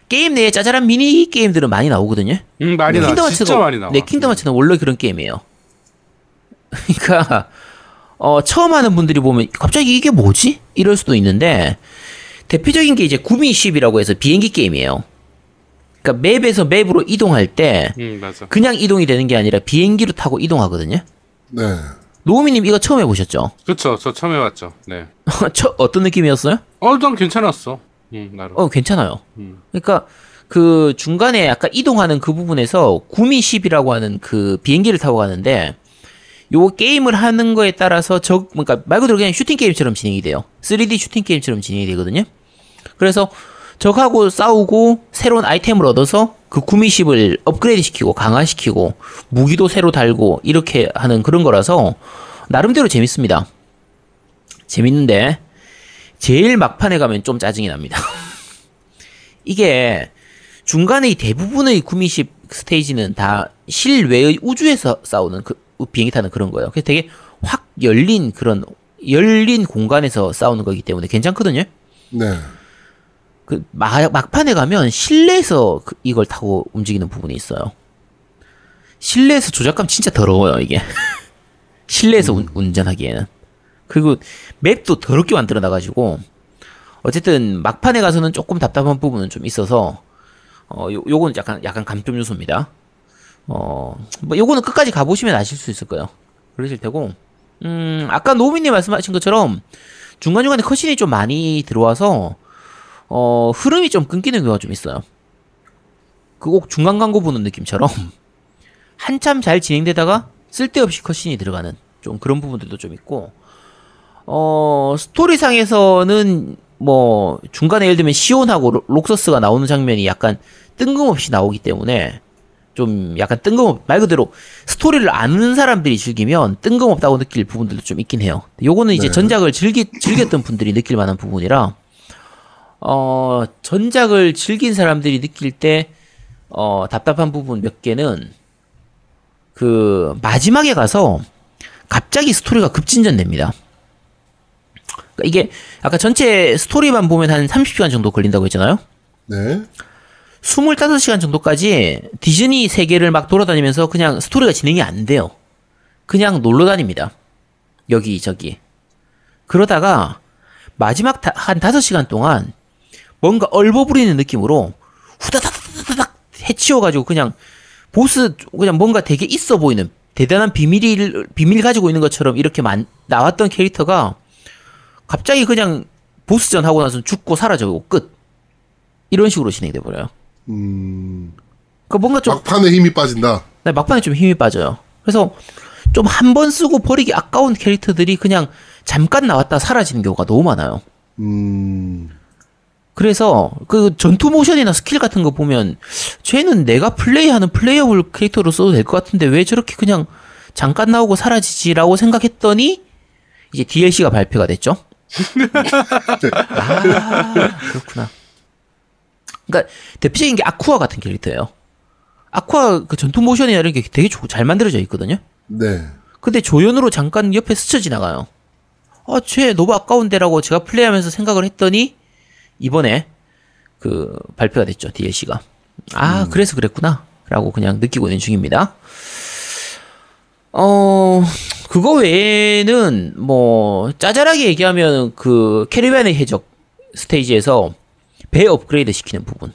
게임 내에 짜잘한 미니 게임들은 많이 나오거든요. 음, 많이 나와. 진짜 많이 나와. 네, 킹덤 하츠는 원래 그런 게임이에요. *laughs* 그러니까 어, 처음 하는 분들이 보면 갑자기 이게 뭐지? 이럴 수도 있는데 대표적인 게 이제 구미십이라고 해서 비행기 게임이에요. 그러니까 맵에서 맵으로 이동할 때 음, 맞아. 그냥 이동이 되는 게 아니라 비행기로 타고 이동하거든요. 네. 노우미님 이거 처음 해보셨죠? 그쵸. 저 처음 해봤죠. 네. *laughs* 처, 어떤 느낌이었어요? 어, 난 괜찮았어. 음, 나름. 어, 괜찮아요. 음. 그러니까 그 중간에 아까 이동하는 그 부분에서 구미십이라고 하는 그 비행기를 타고 가는데 요 게임을 하는 거에 따라서 저 그러니까 말 그대로 그냥 슈팅 게임처럼 진행이 돼요. 3D 슈팅 게임처럼 진행이 되거든요. 그래서 적하고 싸우고 새로운 아이템을 얻어서 그 구미십을 업그레이드 시키고 강화시키고 무기도 새로 달고 이렇게 하는 그런 거라서 나름대로 재밌습니다. 재밌는데 제일 막판에 가면 좀 짜증이 납니다. *laughs* 이게 중간에 이 대부분의 구미십 스테이지는 다 실외의 우주에서 싸우는 그 비행기 타는 그런 거예요. 그래서 되게 확 열린 그런 열린 공간에서 싸우는 거기 때문에 괜찮거든요. 네. 그 막, 막판에 가면 실내에서 그 이걸 타고 움직이는 부분이 있어요. 실내에서 조작감 진짜 더러워요 이게. *laughs* 실내에서 운, 운전하기에는. 그리고 맵도 더럽게 만들어 놔가지고 어쨌든 막판에 가서는 조금 답답한 부분은 좀 있어서 어 요, 요거는 약간 약간 감점 요소입니다. 어 뭐 요거는 끝까지 가보시면 아실 수 있을 거예요. 그러실 테고 음 아까 노미님 말씀하신 것처럼 중간 중간에 컷신이 좀 많이 들어와서 어 흐름이 좀 끊기는 경우가 좀 있어요. 그꼭 중간 광고 보는 느낌처럼 *laughs* 한참 잘 진행되다가 쓸데없이 컷신이 들어가는 좀 그런 부분들도 좀 있고 어 스토리상에서는 뭐 중간에 예를 들면 시온하고 로- 록서스가 나오는 장면이 약간 뜬금없이 나오기 때문에 좀 약간 뜬금없 말 그대로 스토리를 아는 사람들이 즐기면 뜬금없다고 느낄 부분들도 좀 있긴 해요. 요거는 이제 네. 전작을 즐기 즐겼던 분들이 느낄 만한 부분이라 어 전작을 즐긴 사람들이 느낄 때 어 답답한 부분 몇 개는 그 마지막에 가서 갑자기 스토리가 급진전됩니다. 그러니까 이게 아까 전체 스토리만 보면 한 30시간 정도 걸린다고 했잖아요. 네. 25시간 정도까지 디즈니 세계를 막 돌아다니면서 그냥 스토리가 진행이 안 돼요. 그냥 놀러 다닙니다. 여기 저기. 그러다가 마지막 다- 한 5시간 동안 뭔가 얼버무리는 느낌으로 후다다다다닥 해치워가지고 그냥 보스 그냥 뭔가 되게 있어 보이는 대단한 비밀을 비밀 가지고 있는 것처럼 이렇게 만, 나왔던 캐릭터가 갑자기 그냥 보스전 하고 나서 죽고 사라져고 끝 이런 식으로 진행돼 버려요. 음, 그 뭔가 좀 막판에 힘이 빠진다. 네, 막판에 좀 힘이 빠져요. 그래서 좀 한 번 쓰고 버리기 아까운 캐릭터들이 그냥 잠깐 나왔다 사라지는 경우가 너무 많아요. 음, 그래서 그 전투 모션이나 스킬 같은 거 보면 쟤는 내가 플레이하는 playable 캐릭터로 써도 될 것 같은데 왜 저렇게 그냥 잠깐 나오고 사라지지라고 생각했더니 이제 DLC가 발표가 됐죠. *laughs* 아 그렇구나. 그러니까 대표적인 게 아쿠아 같은 캐릭터예요. 아쿠아 그 전투 모션이나 이런 게 되게 좋- 잘 만들어져 있거든요. 네. 근데 조연으로 잠깐 옆에 스쳐 지나가요. 아, 쟤 너무 아까운데라고 제가 플레이하면서 생각을 했더니 이번에 그 발표가 됐죠 DLC가. 아, 그래서 그랬구나. 라고 그냥 느끼고 있는 중입니다. 어, 그거 외에는 뭐 짜잘하게 얘기하면 그 캐리비안의 해적 스테이지에서 배 업그레이드 시키는 부분.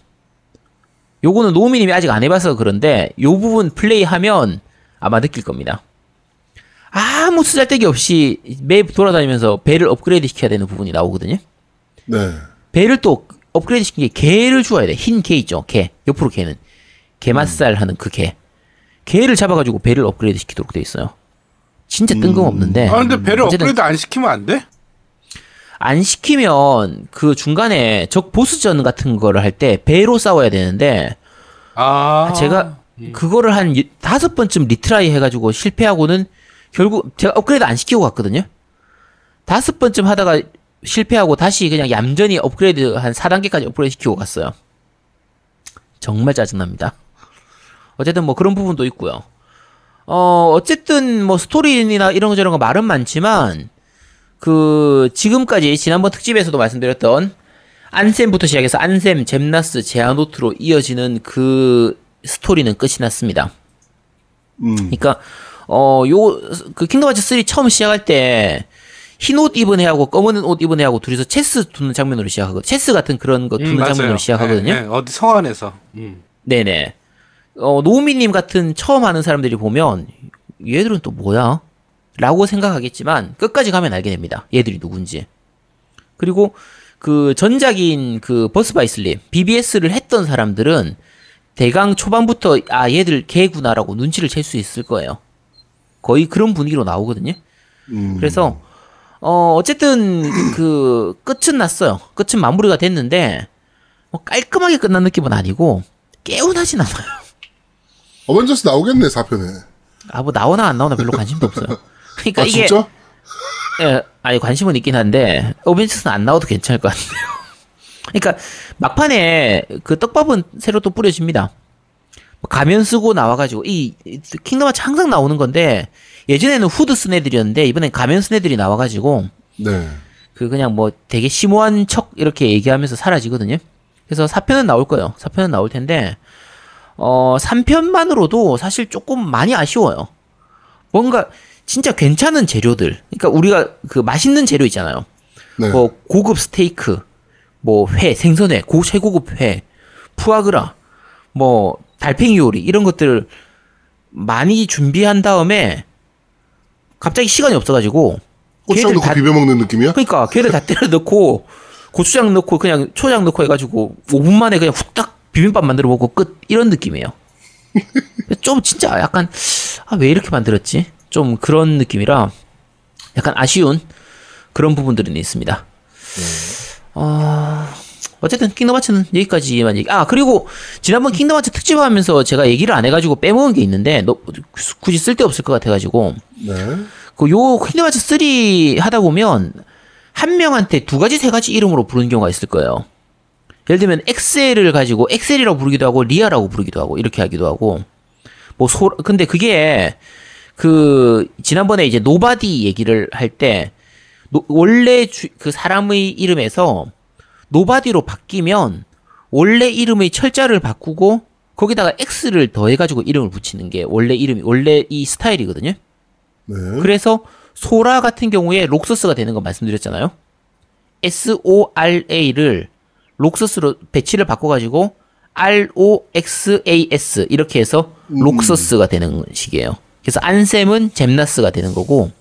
요거는 노우미님이 아직 안 해봐서 그런데 요 부분 플레이하면 아마 느낄 겁니다. 아무 쓰잘데기 없이 맵 돌아다니면서 배를 업그레이드 시켜야 되는 부분이 나오거든요. 네. 배를 또 업그레이드 시킨 게 게를 주어야 돼. 흰 게 있죠. 게. 옆으로 기는. 게맛살 하는 그 게. 게를 잡아가지고 배를 업그레이드 시키도록 돼 있어요. 진짜 뜬금없는데. 아 근데 배를 어쨌든 업그레이드 안 시키면 안 돼? 안 시키면 그 중간에 적 보스전 같은 거를 할 때 배로 싸워야 되는데 아 제가 그거를 한 이- 다섯 번쯤 retry 해가지고 실패하고는 결국 제가 업그레이드 안 시키고 갔거든요. 다섯 번쯤 하다가 실패하고 다시 그냥 얌전히 업그레이드 한 4단계까지 업그레이드 시키고 갔어요. 정말 짜증납니다. 어쨌든 뭐 그런 부분도 있고요. 어, 어쨌든 뭐 스토리나 이런 거 저런 거 말은 많지만 그 지금까지 지난번 특집에서도 말씀드렸던 안셈부터 시작해서 안셈, 잼나스, 제아노트로 이어지는 그 스토리는 끝이 났습니다. 음, 그러니까 어 요 그 킹덤 하츠 3 처음 시작할 때 흰 옷 입은 애하고 검은 옷 입은 애하고 둘이서 체스 두는 장면으로 시작하거든요. 체스 같은 그런 거 두는 음, 장면으로. 시작하거든요. 네, 네, 어디 성 안에서. 음. 네네. 어, 노우미님 같은 처음 하는 사람들이 보면 얘들은 또 뭐야? 라고 생각하겠지만 끝까지 가면 알게 됩니다. 얘들이 누군지. 그리고 그 전작인 그 버스바이슬립 BBS를 했던 사람들은 대강 초반부터 아 얘들 개구나라고 눈치를 챌 수 있을 거예요. 거의 그런 분위기로 나오거든요. 음. 그래서 어 어쨌든 그 끝은 났어요. 끝은 마무리가 됐는데 뭐 깔끔하게 끝난 느낌은 아니고 개운하진 않아요. 어벤져스 나오겠네 4편에. 아 뭐 나오나 안 나오나 별로 관심도 없어요. *laughs* 그러니까 아 이게 진짜? 예, 아니 관심은 있긴 한데 어벤져스는 안 나와도 괜찮을 것 같아요. *laughs* 그러니까 막판에 그 떡밥은 새로 또 뿌려집니다. 뭐 가면 쓰고 나와가지고 이이 킹덤 하츠 항상 나오는 건데 예전에는 후드 쓴 애들이었는데 이번엔 가면 쓴 애들이 나와가지고 네. 그 그냥 뭐 되게 심오한 척 이렇게 얘기하면서 사라지거든요. 그래서 4편은 나올 거예요. 4편은 나올 텐데 어 3편만으로도 사실 조금 많이 아쉬워요. 뭔가 진짜 괜찮은 재료들. 그러니까 우리가 그 맛있는 재료 있잖아요. 네. 뭐 고급 스테이크, 뭐 회, 생선회, 고 최고급 회, 푸아그라, 뭐 달팽이 요리 이런 것들을 많이 준비한 다음에 갑자기 시간이 없어가지고 고추장 걔들 넣고 다- 비벼 먹는 느낌이야? 그러니까 걔를 다 때려 넣고 고추장 넣고 그냥 초장 넣고 해가지고 5분 만에 그냥 후딱 비빔밥 만들어 먹고 끝 이런 느낌이에요. *laughs* 좀 진짜 약간 아, 왜 이렇게 만들었지? 좀 그런 느낌이라 약간 아쉬운 그런 부분들은 있습니다. 어, 어쨌든 킹덤 하츠는 여기까지만 얘기. 아 그리고 지난번 킹덤 하츠 특집하면서 제가 얘기를 안 해가지고 빼먹은 게 있는데 너 굳이 쓸데 없을 것 같아가지고 네. 그요 킹덤 하츠 3 하다 보면 한 명한테 두 가지 세 가지 이름으로 부르는 경우가 있을 거예요. 예를 들면 엑셀을 가지고 엑셀이라고 부르기도 하고 리아라고 부르기도 하고 이렇게 하기도 하고 뭐 소 근데 그게 그 지난번에 이제 노바디 얘기를 할 때 원래 주- 그 사람의 이름에서 노바디로 바뀌면 원래 이름의 철자를 바꾸고 거기다가 X를 더해가지고 이름을 붙이는 게 원래 이름이 원래 이 스타일이거든요. 네. 그래서 소라 같은 경우에 록서스가 되는 거 말씀드렸잖아요. S O R A를 록서스로 배치를 바꿔가지고 R O X A S 이렇게 해서 록서스가 되는 식이에요. 그래서 안셈은 잼나스가 되는 거고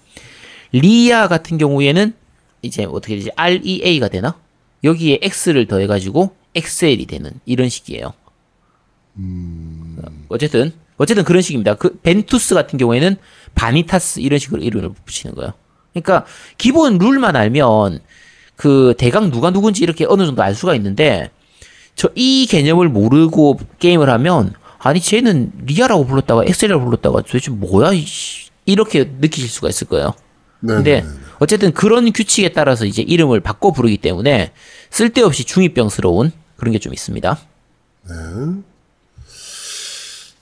리아 같은 경우에는 이제 어떻게 되지? R E A가 되나? 여기에 X를 더해가지고 엑셀이 되는 이런 식이에요. 어쨌든 어쨌든 그런 식입니다. 그 벤투스 같은 경우에는 바니타스 이런 식으로 이름을 붙이는 거예요. 그러니까 기본 룰만 알면 그 대강 누가 누군지 이렇게 어느 정도 알 수가 있는데 저 이 개념을 모르고 게임을 하면 아니 쟤는 리아라고 불렀다가 엑셀이라고 불렀다가 도대체 뭐야 이씨, 이렇게 느끼실 수가 있을 거예요. 네. 근데 네. 어쨌든 그런 규칙에 따라서 이제 이름을 바꿔 부르기 때문에 쓸데없이 중2병스러운 그런 게 좀 있습니다.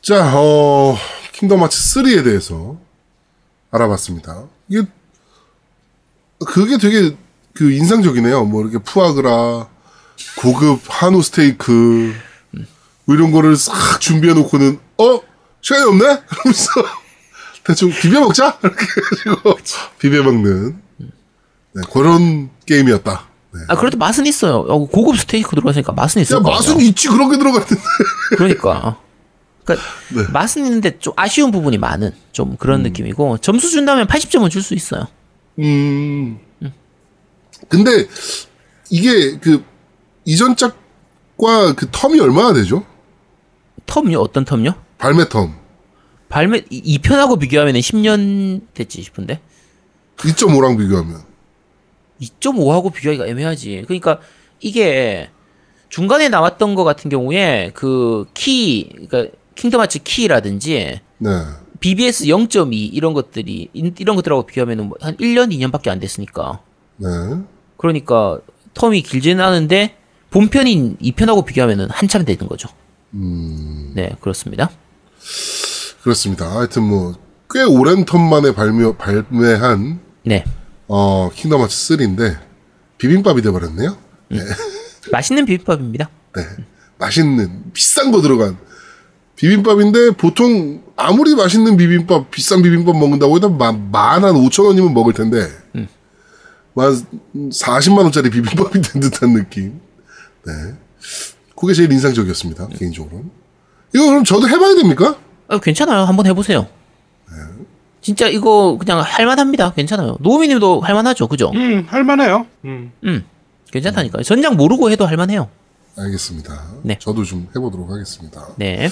자, 어, 킹덤 하츠 3에 대해서 알아봤습니다. 이게, 그게 되게 그 인상적이네요. 뭐 이렇게 푸아그라, 고급 한우 스테이크, 뭐 이런 거를 싹 준비해 놓고는, 어? 시간이 없네? *laughs* 그러면서 대충 비벼 먹자? *laughs* 이렇게 해가지고 비벼 먹는, 네, 그런 게임이었다. 네. 아 그래도 맛은 있어요. 어, 고급 스테이크 들어갔으니까 맛은 거 맛은. 있지, 그런 게 들어갔는데. *laughs* 그러니까. 그러니까 네. 맛은 있는데 좀 아쉬운 부분이 많은 좀 그런 느낌이고 점수 준다면 80점은 줄 수 있어요. 음. 근데 이게 그 이전 짝과 그 텀이 얼마나 되죠? 텀요? 어떤 텀요? 발매 텀. 발매 2편하고 비교하면 10년 됐지 싶은데 2.5랑 비교하면. 2.5하고 비교하기가 애매하지. 그러니까 이게 중간에 나왔던 거 같은 경우에 그 키, 그러니까 킹덤 하츠 키라든지 네. BBS 0.2 이런 것들이 인- 이런 것들하고 비교하면 뭐한 1년 2년밖에 안 됐으니까. 네. 그러니까 term이 길지는 않은데 본편인 2편하고 비교하면 한참 되는 거죠. 네, 그렇습니다. 그렇습니다. 하여튼 뭐 꽤 오랜 term 만에 발매 발매한 네. 어 킹덤 하츠 3인데 비빔밥이 돼 버렸네요. 맛있는 비빔밥입니다. 네. 맛있는 비싼 거 들어간 비빔밥인데 보통 아무리 맛있는 비빔밥 비싼 비빔밥 먹는다고 해도 만한 5천 원이면 먹을 텐데 만 40만 원짜리 비빔밥이 된 듯한 느낌. 네. 그게 제일 인상적이었습니다. 개인적으로. 이거 그럼 저도 해봐야 됩니까? 아, 괜찮아요. 한번 해보세요. 진짜 이거 그냥 할만합니다. 괜찮아요. 노우미님도 할만하죠, 그죠? 음, 할만해요. 음. 음, 괜찮다니까요. 전작 모르고 해도 할만해요. 알겠습니다. 네. 저도 좀 해보도록 하겠습니다. 네.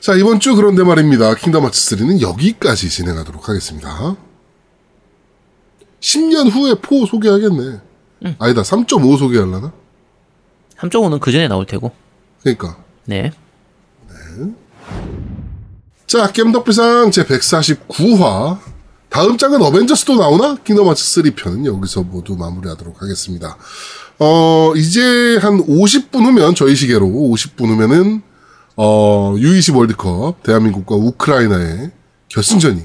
자, 이번 주 그런데 말입니다. 킹덤 하츠 3는 여기까지 진행하도록 하겠습니다. 10년 후에 4 소개하겠네. 아니다, 3.5 소개하려나? 3.5는 그 전에 나올 테고. 그러니까. 네. 자, 겜덕비상 제 149화. 다음 장은 어벤져스도 나오나? 킹덤 하츠 3편은 여기서 모두 마무리하도록 하겠습니다. 어, 이제 한 50분 후면, 저희 시계로 50분 후면은, 어, U20 월드컵, 대한민국과 우크라이나의 결승전이,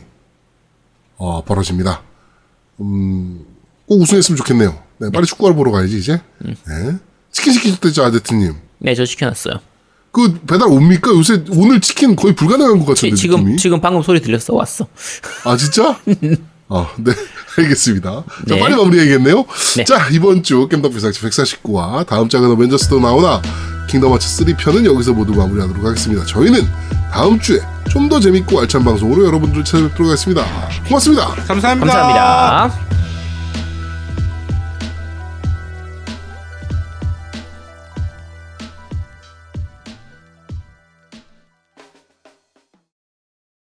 어, 벌어집니다. 음, 꼭 우승했으면 좋겠네요. 네, 빨리 축구를 보러 가야지, 이제. 네. 치킨 시키셨대죠, 아제트님. 네, 저 시켜놨어요. 그 배달 옵니까? 요새 오늘 치킨 거의 불가능한 것 같은데 지, 금 느낌이. 지금 방금 소리 들렸어 왔어. 아 진짜? *laughs* 아, 네, *laughs* 알겠습니다. 자, 네. 빨리 마무리해야겠네요. 네. 자, 이번 주 겜덕 비상치 149화 다음 장은 어벤져스도 나오나 킹덤 하츠 3편은 여기서 모두 마무리하도록 하겠습니다. 저희는 다음 주에 좀 더 재밌고 알찬 방송으로 여러분들 찾아뵙도록 하겠습니다. 고맙습니다. 감사합니다. 감사합니다.